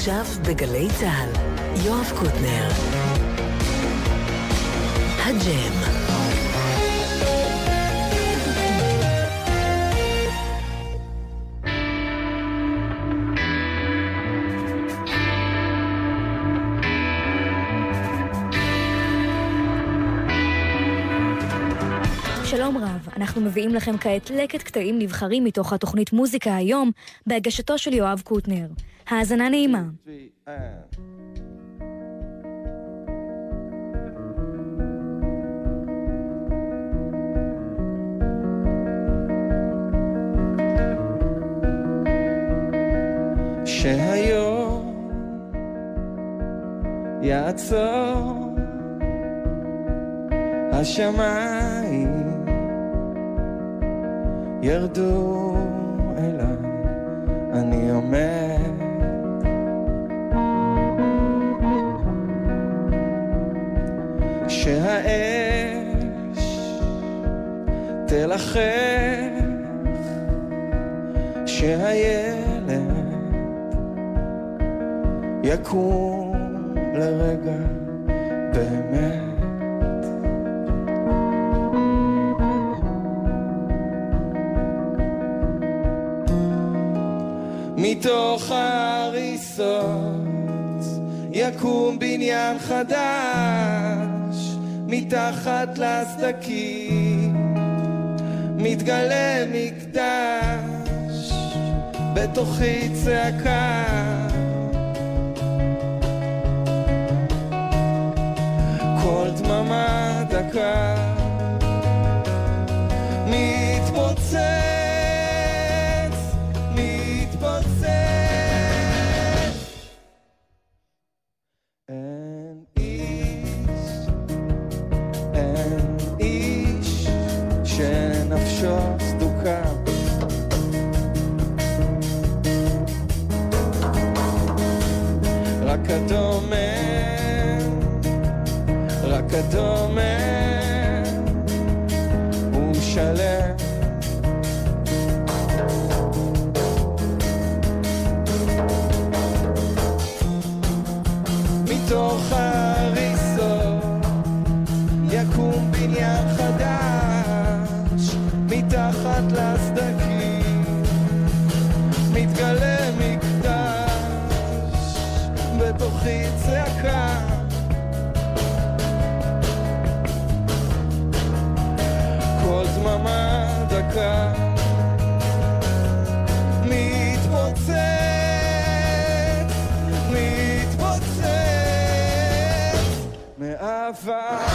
עכשיו בגלי צה"ל, יואב קוטנר. הג'ם. שלום רב, אנחנו מביאים לכם כעת לקט קטעים נבחרים מתוך התוכנית מוזיקה היום, בהגשתו של יואב קוטנר. האזנה נעימה. שהיום יעצור השמיים ירדו אליי, אני עומד. שהאש תלחך, שהילד יקום לרגע באמת. מתוך ההריסות יקום בניין חדש מתחת לסדקים מתגלה מקדש בתוכי צעקה. כל דממה דקה I found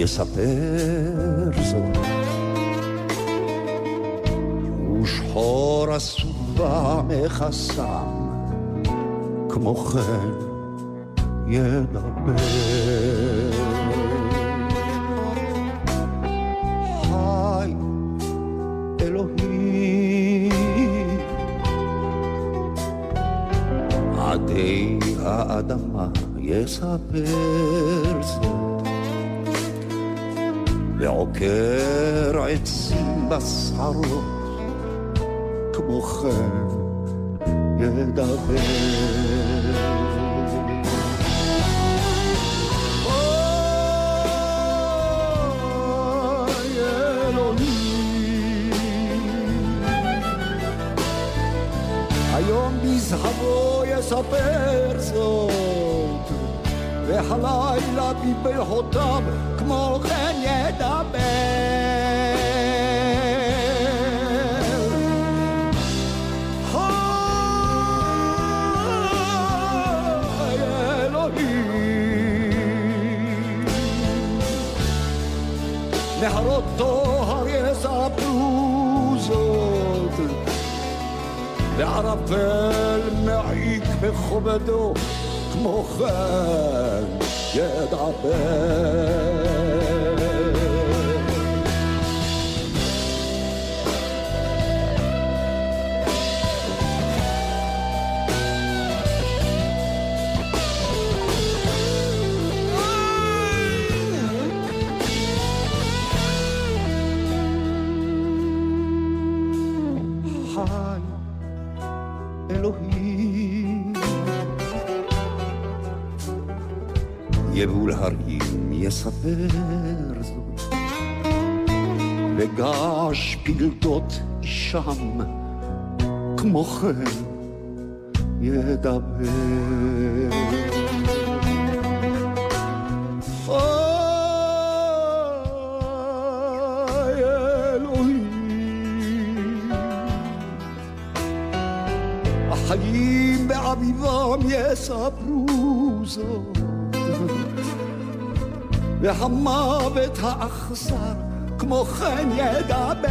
יספר זאת. ושחור הסובה מכסם, כמו כן ידבר. חי אלוהים עדי האדמה יספר זאת ועוקר עצים בשערות כמו כן ידבר. היום בזהבו יספר זאת והלילה בברכותיו כמו כן ידבר אוי אלוהים נהרות טוהר יספרו זאת וערפל מעיק יספר זאת. וגעש פלדות שם כמו כן ידבר. אוי החיים באביבם יספרו זאת והמוות האכזר כמו כן ידבר.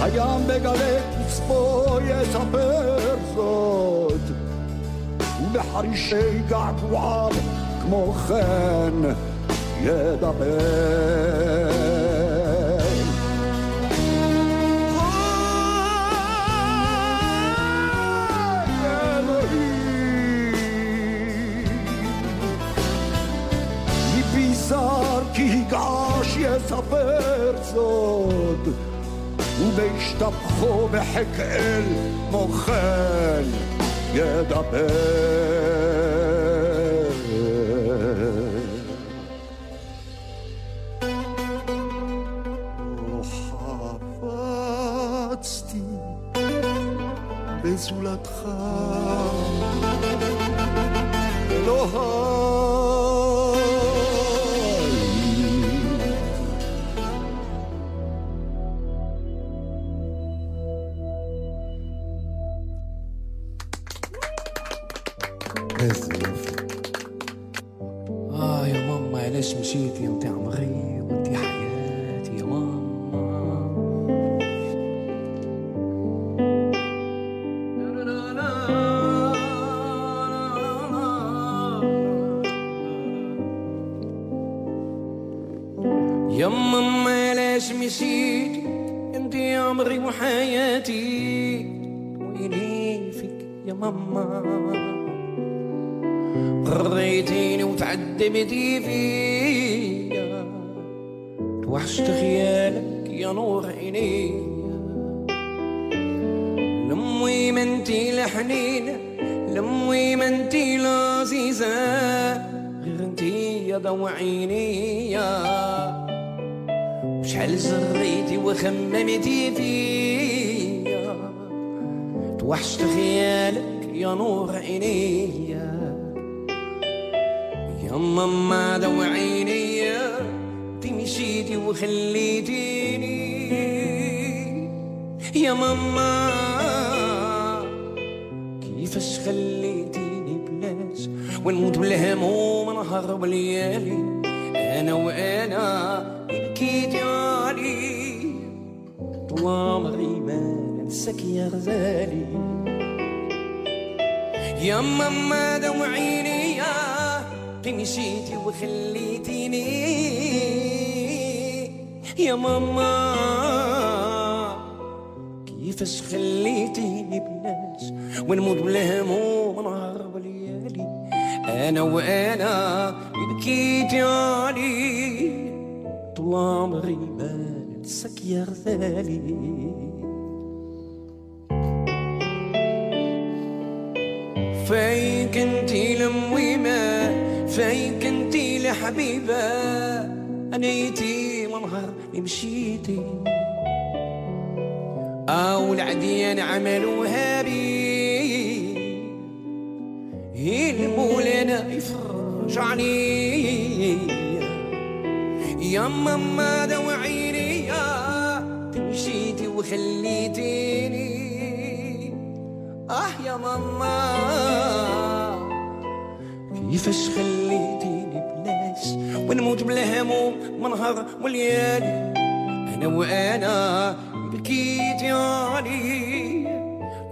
הים בגלי קצפו יספר זאת. ובחרישי געגועיו כמו כן ידבר. יספר זאת ובהשתבחו בחיק אל כן ידבר. آه يا ماما علاش مشيتي انت عمري وانت وتعذبتي فيا. توحشت خيالك يا نور عينيا. لمي ما انتي لحنينة لمي ما انتي لعزيزة. غير انتي يا ضو عينيا. وشحال زريتي وخممتي أنا وأنا بكيت علي طول عمري ما ننساك يا غزالي فين كنتي لمويمة فين كنتي لحبيبة. أنا يتيم نهار مشيتي أو العديان عملوها بي المولانا يفرج علي يا ماما دوعيني يا مشيتي وخليتيني. آه يا ماما كيفاش خليتيني بلاش ونموت بلا هموم منهار وليالي؟ أنا وأنا بكيت يعني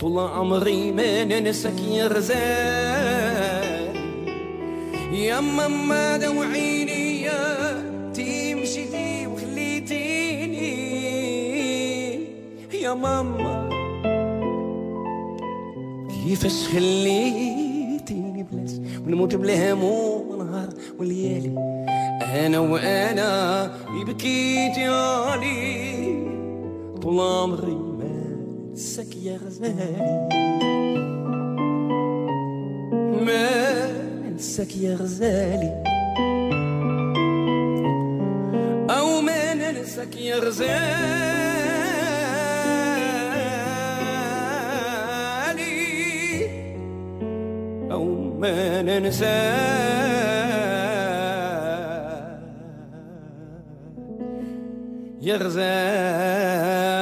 طول عمري ما ننساك يا غزال يا ماما دوعيني يا تمشي وخليتيني. يا ماما كيفاش خليتيني بلاش؟ ونموت بلا هموم نهار وليالي. أنا وأنا بكيت علي طول عمري. ننساك يا غزالي ما ننساك يا غزالي أو ما ننساك يا غزالي أو ما ننساك يا غزالي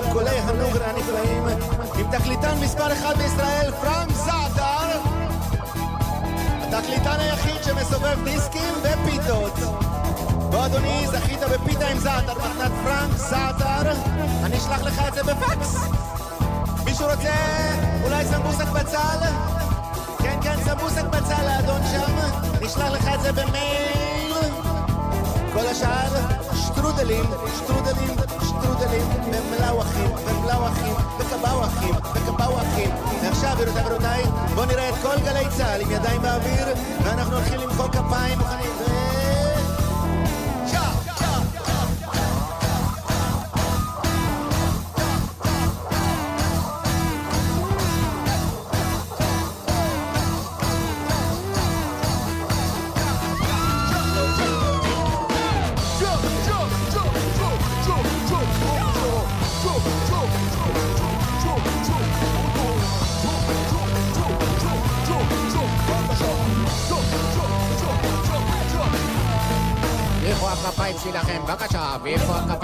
ורמקולי הנוגרה הנפלאים, עם תקליטן מספר אחד בישראל, פרנק זעתר. התקליטן היחיד שמסובב דיסקים ופיתות. בוא אדוני, זכית בפיתה עם זעתר, מתנת פרנק זעתר, אני אשלח לך את זה בפקס. מישהו רוצה אולי סמבוסק בצל? כן, כן, סמבוסק בצל לאדון שם, נשלח לך את זה במייל. כל השאר, שטרודלים, שטרודלים, שטרודלים, במלאווחים, במלאווחים, בקבאווחים, בקבאווחים. ועכשיו, גבירותיי ורבותיי, בואו נראה את כל גלי צה"ל עם ידיים באוויר, ואנחנו הולכים למחוא כפיים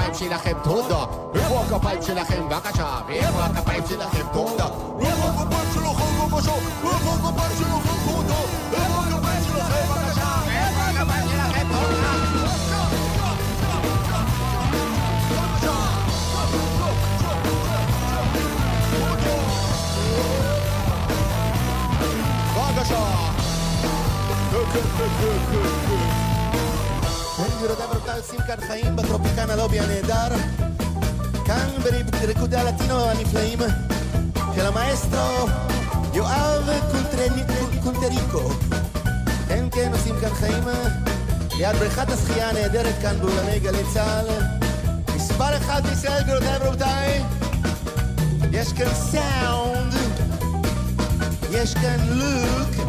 הכפיים שלכם, תודה. איפה הכפיים שלכם, בבקשה, ואיפה הכפיים שלכם, תודה. איפה הכפיים שלכם, בבקשה, ואיפה הכפיים שלכם, תודה. איפה הכפיים שלכם, בבקשה, ואיפה הכפיים שלכם, תודה. בבקשה. כן, גבירותיי ורבותיי, עושים כאן חיים בטרופיקן הלובי הנהדר. כאן בריקודי הלטינו הנפלאים של המאסטרו יואב קונטריקו. כן, כן, עושים כאן חיים ליד בריכת השחייה הנהדרת כאן באולמי גלי צה"ל. מספר אחד בישראל, גבירותיי ורבותיי. יש כאן סאונד, יש כאן לוק,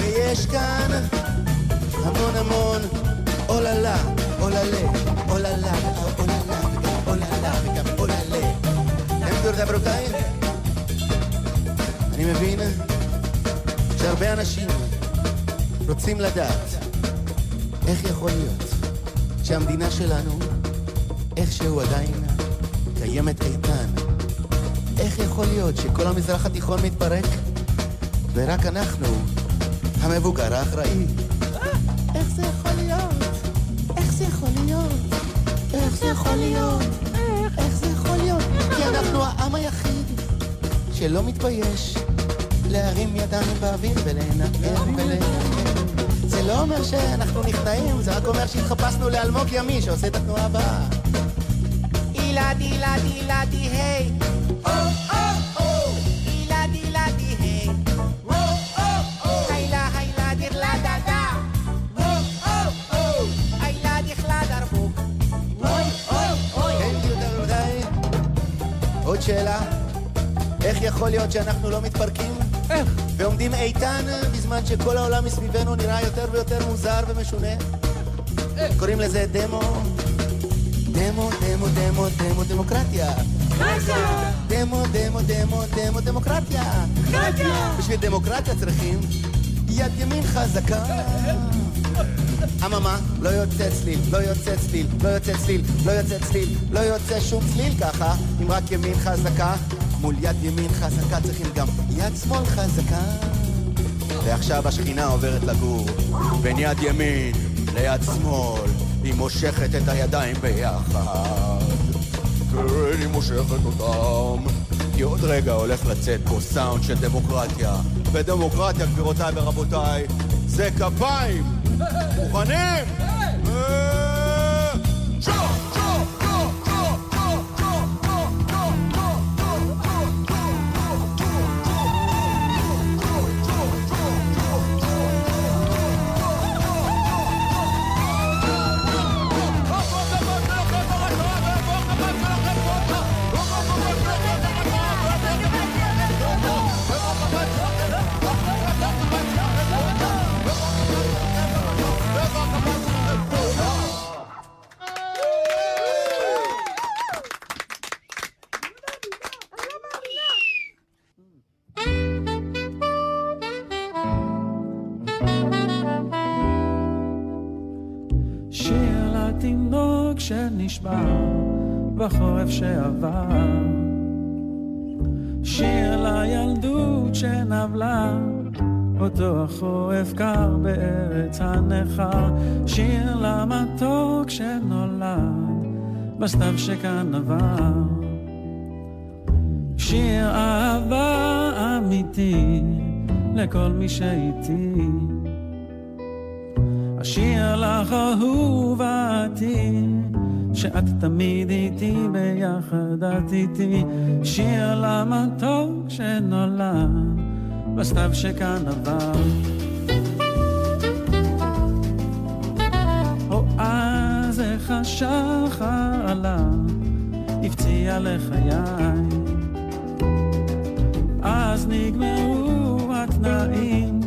ויש כאן המון המון אוללה, אוללה, אוללה, אוללה, וגם אוללה. כן, גבירותיי ורבותיי, אני מבין שהרבה אנשים רוצים לדעת איך יכול להיות שהמדינה שלנו איכשהו עדיין קיימת איתן. איך יכול להיות שכל המזרח התיכון מתפרק ורק אנחנו, המבוגר האחראי, איך זה יכול להיות? איך זה יכול להיות? איך זה יכול להיות? איך זה יכול להיות? כי אנחנו העם היחיד שלא מתבייש להרים ידיים באוויר ולנגן ולנגן. זה לא אומר שאנחנו נכנעים, זה רק אומר שהתחפשנו לאלמוג ימי שעושה את התנועה הבאה. אילדי, אילדי, אילדי, היי. עוד שאלה. איך יכול להיות שאנחנו לא מתפרקים? איך? ועומדים איתן בזמן שכל העולם מסביבנו נראה יותר ויותר מוזר ומשונה? קוראים לזה דמו. דמו, דמו, דמו, דמו, דמוקרטיה. דמו, דמו, דמו, דמו, דמוקרטיה. בשביל דמוקרטיה צריכים יד ימין חזקה. אממה, לא יוצא צליל, לא יוצא צליל, לא יוצא צליל, לא יוצא צליל, לא יוצא שום צליל ככה, אם רק ימין חזקה. מול יד ימין חזקה צריכים גם יד שמאל חזקה. ועכשיו השכינה עוברת לגור בין יד ימין ליד שמאל, היא מושכת את הידיים ביחד. כן, היא מושכת אותם. כי עוד רגע הולך לצאת פה סאונד של דמוקרטיה. ודמוקרטיה, גבירותיי ורבותיי, זה כפיים! Muhanem! שיר למתוק שנולד, בסתיו שכאן עבר. שיר אהבה אמיתי לכל מי שאיתי. אשיר לך אהובתי, שאת תמיד איתי ביחד את איתי. שיר למתוק שנולד, בסתיו שכאן עבר. השחר עלה, הפציע לחיי. אז נגמרו התנאים,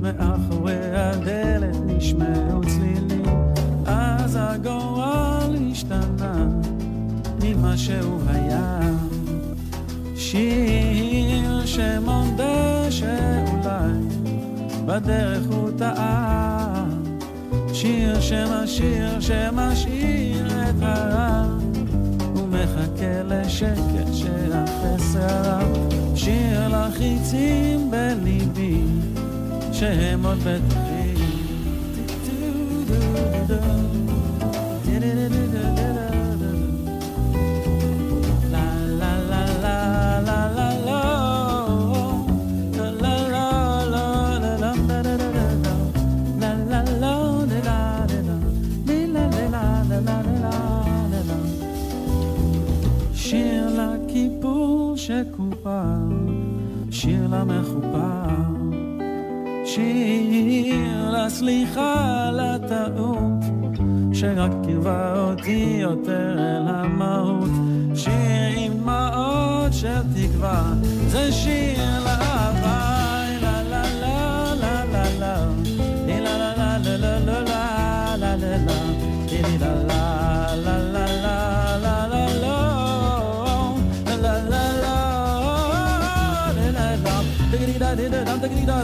מאחורי הדלת נשמעו צלילים, אז הגורל השתנה ממה שהוא היה. שיר שמודה שאולי בדרך הוא טעה, שיר שמשאיר, שמשאיר את הרע, ומחכה לשקט שערה. שיר לחיצים בליבי, שהם עוד בטוחים. שיר למחופר, שיר לסליחה לטעות, שרק קירבה אותי יותר אל המהות, שיר עם דמעות של תקווה, זה שיר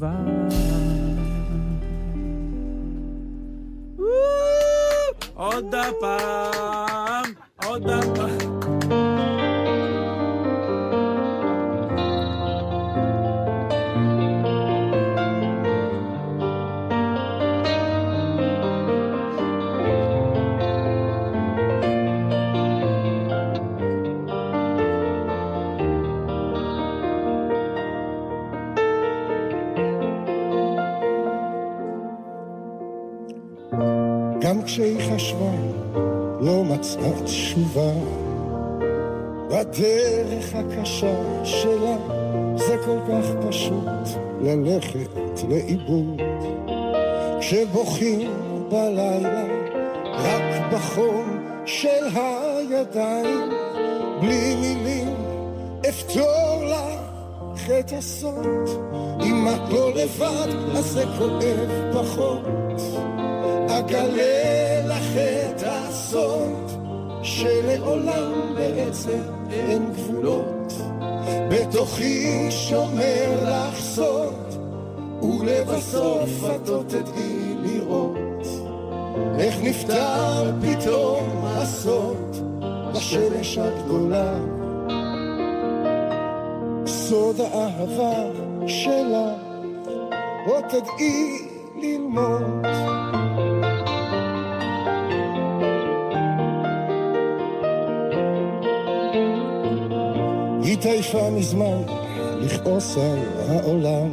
שמכוון. עוד הפעם, חשבה לא מצאה תשובה. בדרך הקשה שלה זה כל כך פשוט ללכת לאיבוד. כשבוכים בלילה רק בחום של הידיים בלי מילים אפתור לך את הסוד. אם את לא לבד אז זה כואב פחות. אגלה את הסוד שלעולם בעצם אין גבולות. בתוכי שומר לך סוד ולבסוף את עוד תדעי לראות. איך נפטר פתאום הסוד בשמש הגדולה. סוד האהבה שלה עוד תדעי ללמוד התעייפה מזמן לכעוס על העולם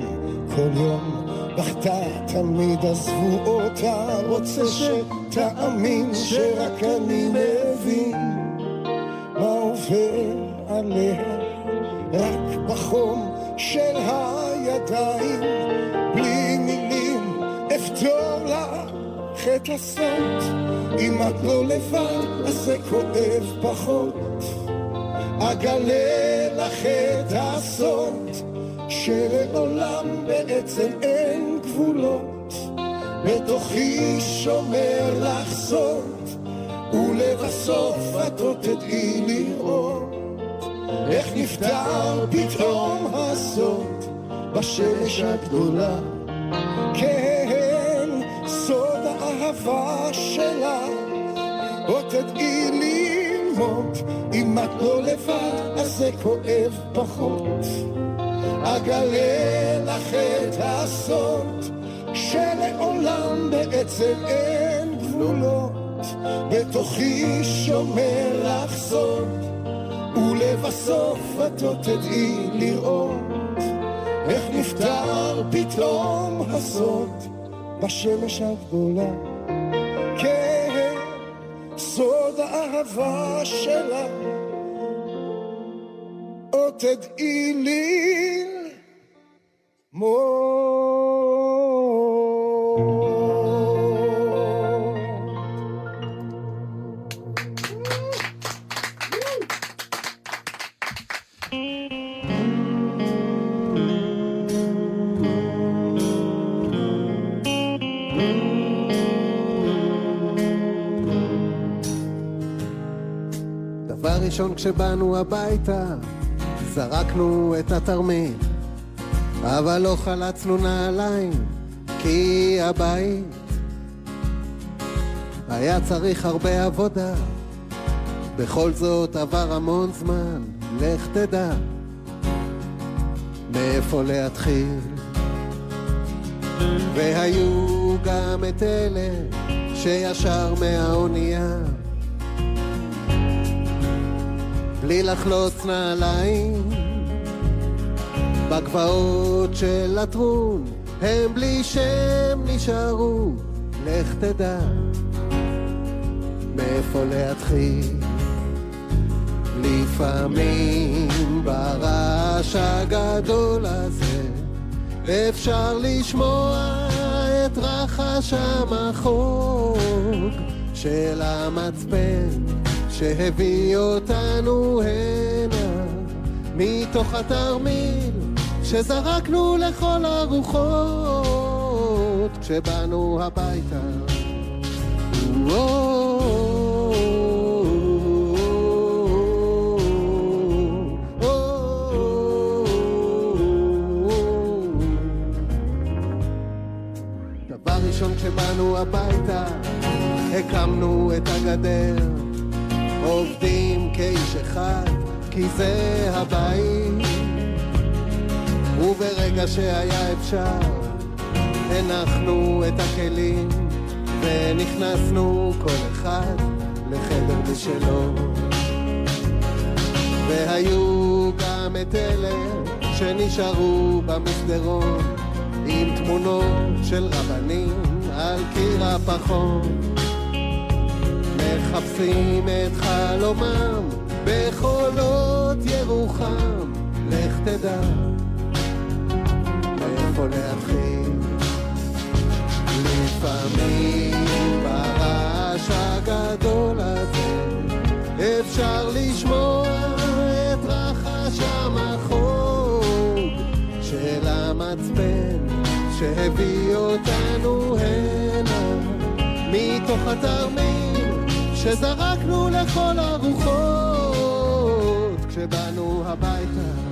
כל יום. בכתה תמיד עזבו אותה, רוצה שתאמין שרק אני מבין מה עובר עליה, רק בחום של הידיים, בלי מילים אפתור לך את הסוד, אם את לא לבד אז זה כואב פחות, אגלה לך את הסוד. שלעולם בעצם אין גבולות, בתוכי שומר לך סוד, ולבסוף את עוד תדעי לראות איך נפתר פתאום הסוד בשמש הגדולה. כן, סוד האהבה שלה, עוד תדעי ללמוד, אם את לא לבד אז זה כואב פחות. אגלה לך את הסוד שלעולם בעצם אין גבולות. בתוכי שומר לך סוד ולבסוף את לא תדעי לראות איך נפתר פתאום הסוד. בשמש הגדולה כן, סוד האהבה שלה. עוד תדעי לי דבר ראשון כשבאנו הביתה, זרקנו את התרמיל, אבל לא חלצנו נעליים, כי הבית היה צריך הרבה עבודה. בכל זאת עבר המון זמן, לך תדע מאיפה להתחיל. והיו גם את אלה שישר מהאונייה בלי לחלוץ נעליים. בגבעות של לטרון הם בלי שם נשארו. לך תדע מאיפה להתחיל. לפעמים ברעש הגדול הזה אפשר לשמוע את רחש המחוג של המצפן שהביא אותנו הנה מתוך התרמיל שזרקנו לכל הרוחות כשבאנו הביתה. דבר ראשון כשבאנו הביתה הקמנו את הגדר עובדים כאיש אחד, כי זה הבית. וברגע שהיה אפשר, הנחנו את הכלים, ונכנסנו כל אחד לחדר משלו. והיו גם את אלה שנשארו במסדרון, עם תמונות של רבנים על קיר הפחון. מחפשים את חלומם בחולות ירוחם, לך תדע מאיפה להתחיל. לפעמים ברעש הגדול הזה אפשר לשמוע את רחש המחוג של המצפן שהביא אותנו הנה מתוך התרמיל שזרקנו לכל הרוחות כשבאנו הביתה.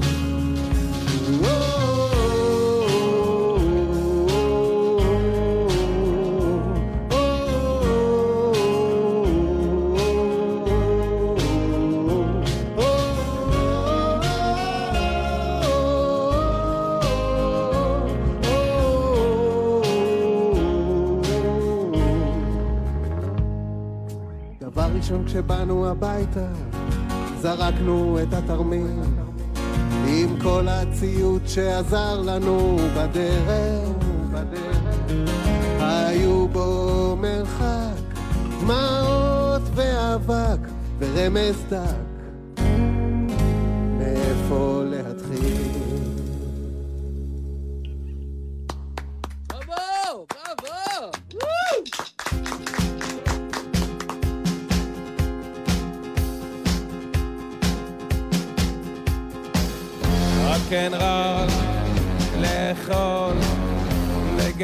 ראשון כשבאנו הביתה, זרקנו את התרמיל. עם כל הציוד שעזר לנו בדרך, בדרך, היו בו מרחק, דמעות ואבק ורמז דק,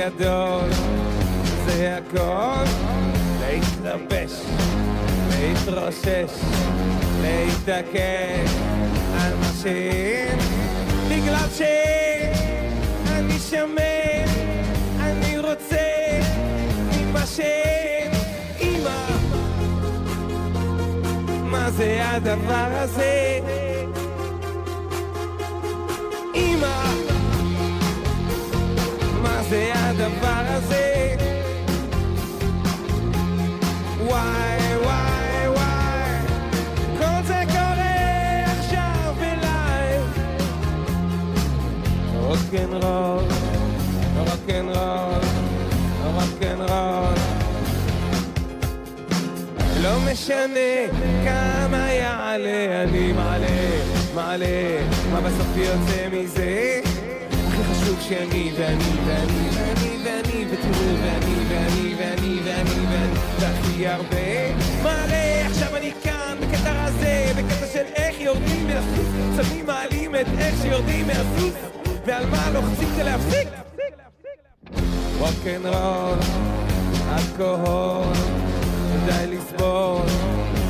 בגדול, זה הכל, להתלבש, להתרושש, להתעקש על שאין, בגלל שאני שמן, אני רוצה ממה שאין, אמא, מה זה הדבר הזה? אמא, מה זה הדבר רוקנרול, רוקנרול, רוקנרול. לא משנה כמה יעלה, אני מעלה, מעלה, מה בסוף יוצא מזה? הכי חשוב שאני ואני ואני ואני ואני ותראו ואני ואני ואני ואני ואני והכי הרבה מעלה עכשיו אני כאן בקטע הזה בקטע של איך יורדים מהסוס שמים מעלים את איך שיורדים מהסוס ועל מה לוחצים כדי להפסיק רוקנרול, אלכוהול די לסבול,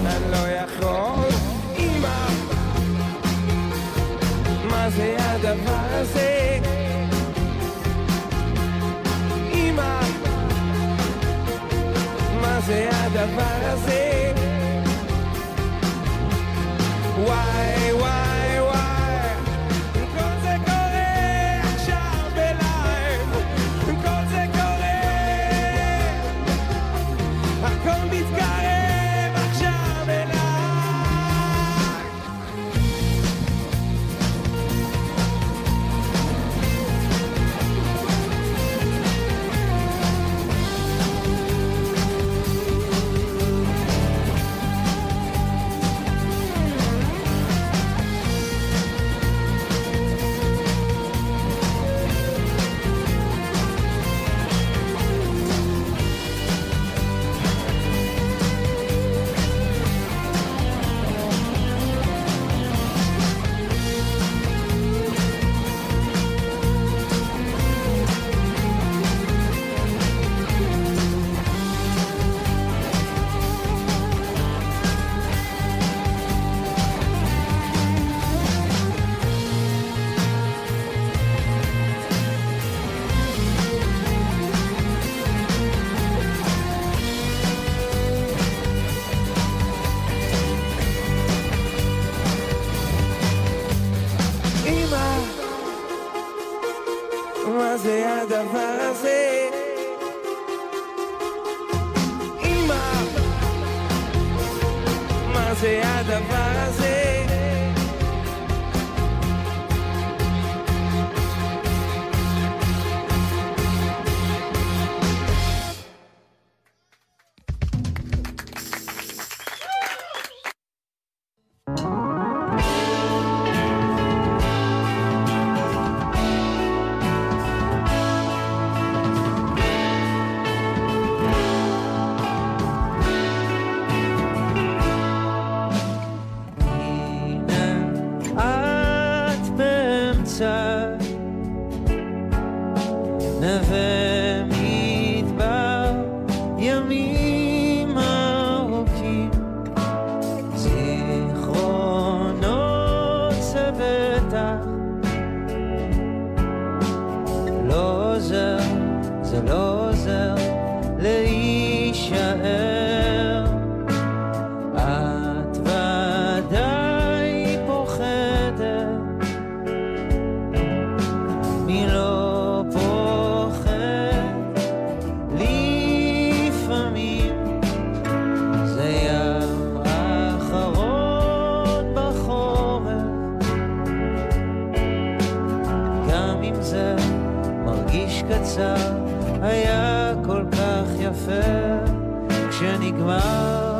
אני לא יכול. אמא, מה זה הדבר הזה? אמא, מה זה הדבר הזה? וואי, וואי, love.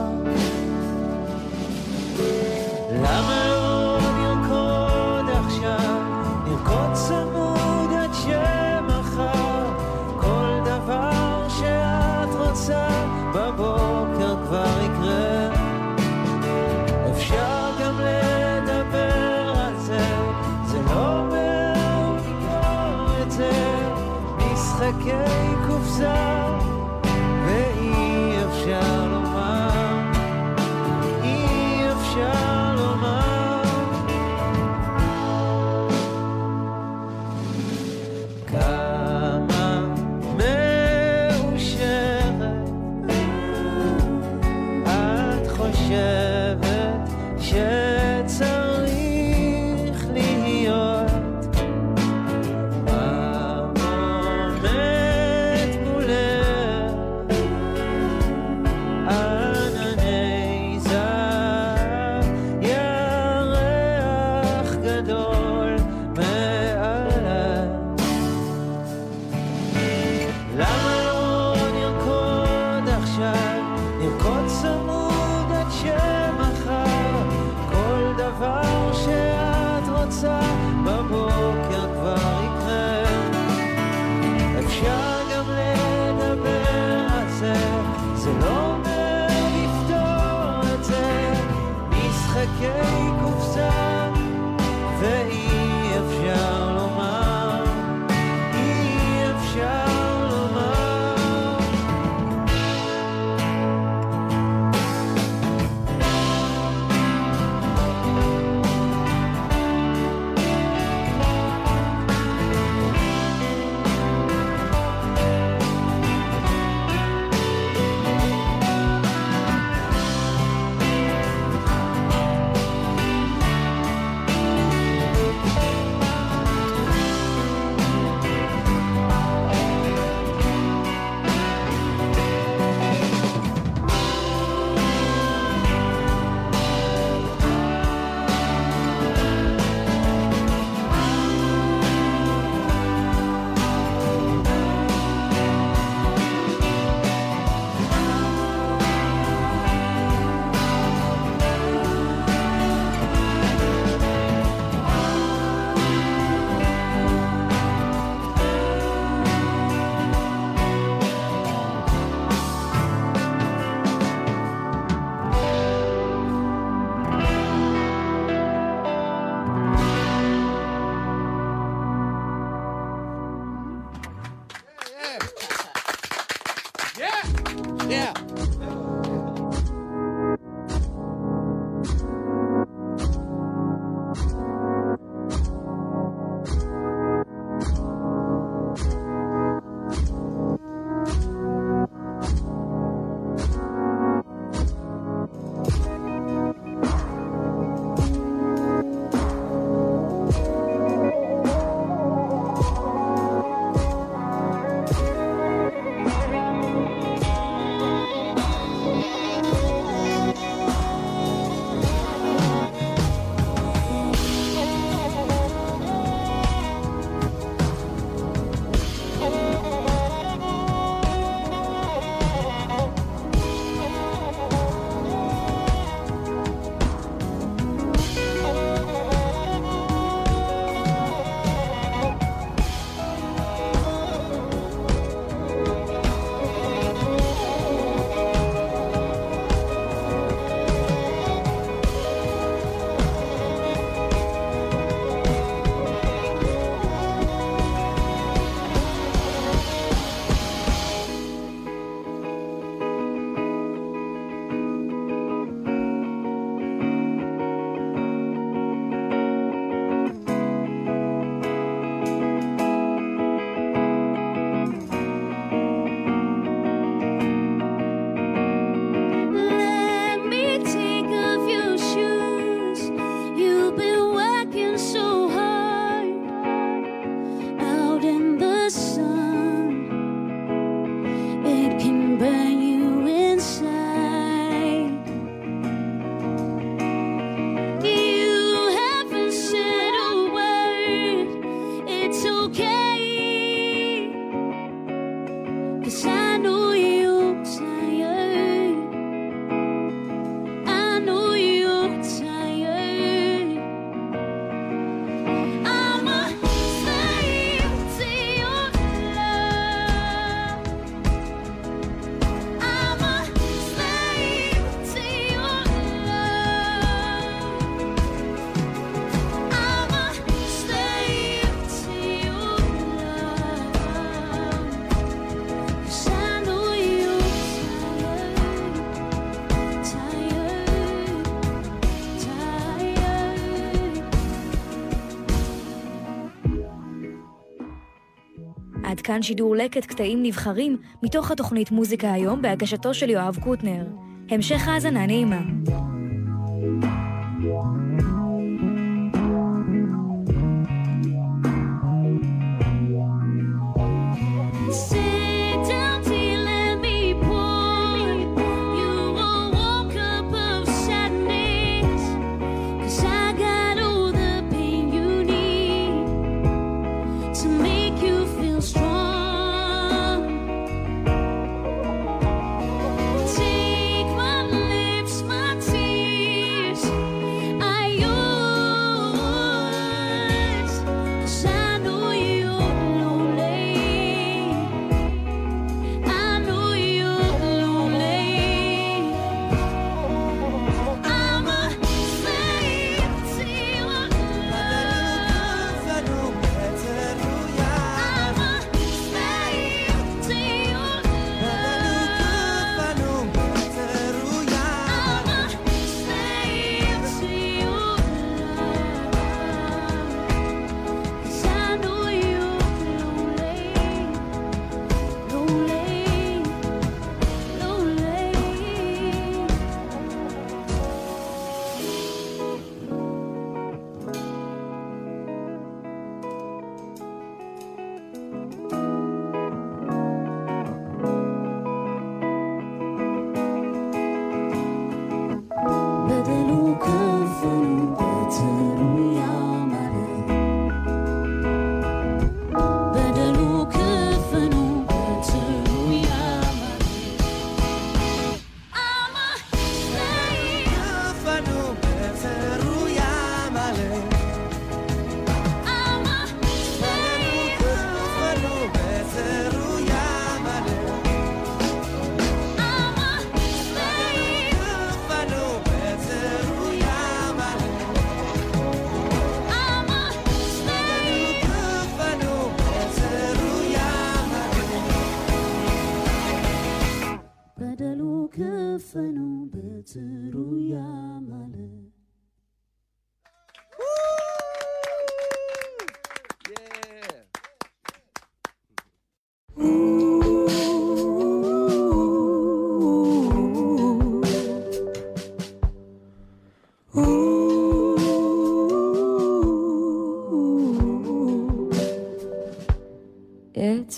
כאן שידור לקט קטעים נבחרים מתוך התוכנית מוזיקה היום בהגשתו של יואב קוטנר. המשך האזנה נעימה.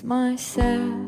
myself.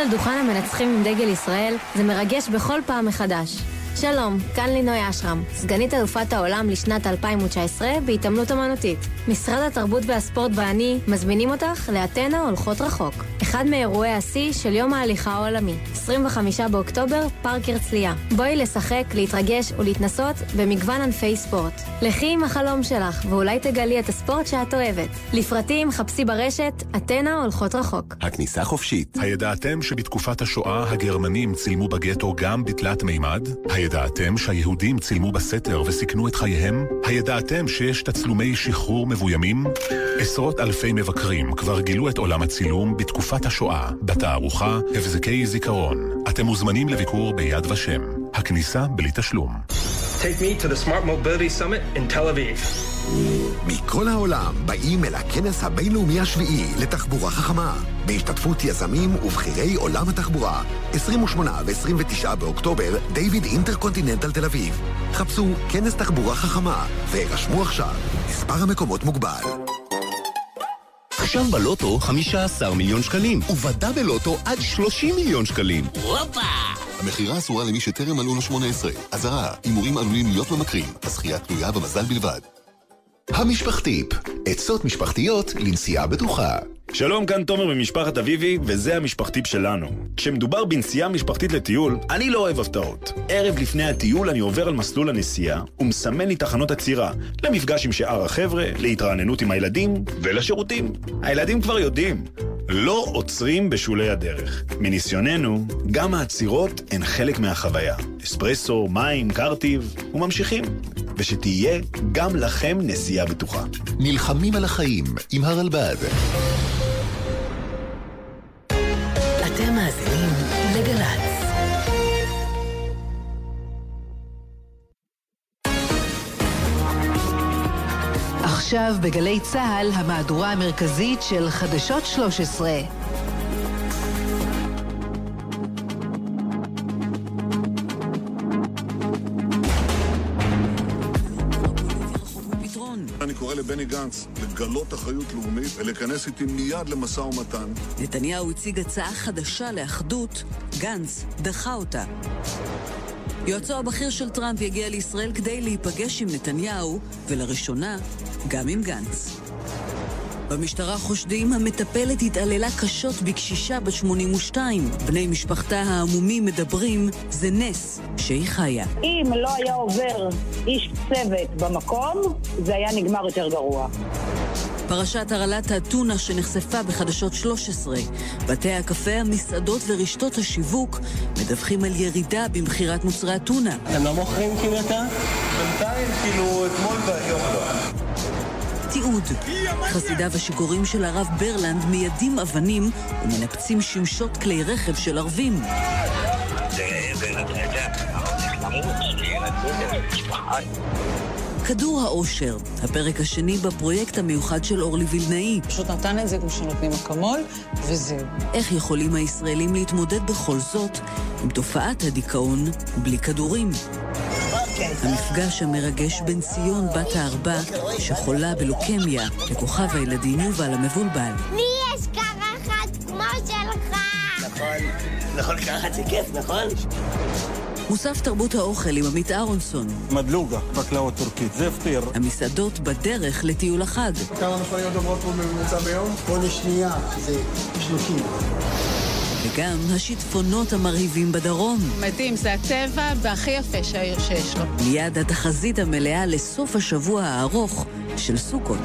על דוכן המנצחים עם דגל ישראל זה מרגש בכל פעם מחדש. שלום, כאן לינוי אשרם, סגנית אלופת העולם לשנת 2019 בהתעמלות אמנותית. משרד התרבות והספורט ואני מזמינים אותך לאתנה הולכות רחוק. אחד מאירועי השיא של יום ההליכה העולמי, 25 באוקטובר, פארק הרצליה. בואי לשחק, להתרגש ולהתנסות במגוון ענפי ספורט. לכי עם החלום שלך, ואולי תגלי את הספורט שאת אוהבת. לפרטים חפשי ברשת, אתנה הולכות רחוק. הכניסה חופשית. הידעתם שבתקופת השואה הגרמנים צילמו בגטו גם בתלת מימד? הידעתם שהיהודים צילמו בסתר וסיכנו את חייהם? הידעתם שיש תצלומי שחרור מבוימים? עשרות אלפי מבקרים כבר גילו את עולם הצילום בתקופת השואה, בתערוכה הבזקי זיכרון. אתם מוזמנים לביקור ביד ושם. הכניסה בלי תשלום. Take me to the Smart Mobility Summit in Tel Aviv. מכל העולם באים אל הכנס הבינלאומי השביעי לתחבורה חכמה, בהשתתפות יזמים ובכירי עולם התחבורה. 28 ו-29 באוקטובר, דיוויד אינטרקונטיננטל תל אביב. חפשו כנס תחבורה חכמה והירשמו עכשיו. מספר המקומות מוגבל. עכשיו בלוטו 15 מיליון שקלים, ובדאבל לוטו עד 30 מיליון שקלים. הופה! המכירה אסורה למי שטרם מלאו לו 18. אזהרה, הימורים עלולים להיות ממכרים. הזכייה תלויה במזל בלבד. המשפחתיפ, עצות משפחתיות לנסיעה בטוחה. שלום, כאן תומר ממשפחת אביבי, וזה המשפחתיפ שלנו. כשמדובר בנסיעה משפחתית לטיול, אני לא אוהב הפתעות. ערב לפני הטיול אני עובר על מסלול הנסיעה, ומסמן לי תחנות עצירה, למפגש עם שאר החבר'ה, להתרעננות עם הילדים, ולשירותים. הילדים כבר יודעים, לא עוצרים בשולי הדרך. מניסיוננו, גם העצירות הן חלק מהחוויה. אספרסו, מים, קרטיב, וממשיכים. ושתהיה גם לכם נסיעה בטוחה. נלחמים על החיים עם הרלב"ד. אתם מאזינים לגל"צ. עכשיו בגלי צה"ל, המהדורה המרכזית של חדשות 13. גנץ לגלות אחריות לאומית ולהיכנס איתי מיד למשא ומתן. נתניהו הציג הצעה חדשה לאחדות, גנץ דחה אותה. יועצו הבכיר של טראמפ יגיע לישראל כדי להיפגש עם נתניהו, ולראשונה, גם עם גנץ. במשטרה חושדים המטפלת התעללה קשות בקשישה בת 82. בני משפחתה העמומים מדברים, זה נס שהיא חיה. אם לא היה עובר איש צוות במקום, זה היה נגמר יותר גרוע. פרשת הרעלת הטונה שנחשפה בחדשות 13. בתי הקפה, המסעדות ורשתות השיווק מדווחים על ירידה במכירת מוצרי הטונה. הם לא מוכרים כאילו יותר? בינתיים, כאילו, אתמול והיום לא. תיעוד. חסידיו השיכורים של הרב ברלנד מיידים אבנים ומנפצים שמשות כלי רכב של ערבים. כדור האושר, הפרק השני בפרויקט המיוחד של אורלי וילנאי. פשוט נתן את זה כמו שנותנים אקמול, וזהו. איך יכולים הישראלים להתמודד בכל זאת עם תופעת הדיכאון בלי כדורים? המפגש המרגש בין ציון בת הארבע, שחולה בלוקמיה, לכוכב הילדים יובל המבולבל. לי יש קרחת כמו שלך! נכון, נכון, קרחת זה כיף, נכון? מוסף תרבות האוכל עם עמית אהרונסון. מדלוגה, בקלאות טורקית, זה פטיר. המסעדות בדרך לטיול החג. כמה מכוניות עוברות פה בממוצע ביום? חודש שנייה, זה 30. וגם השיטפונות המרהיבים בדרום. מדהים, זה הטבע והכי יפה שיש לו. מיד התחזית המלאה לסוף השבוע הארוך של סוכות.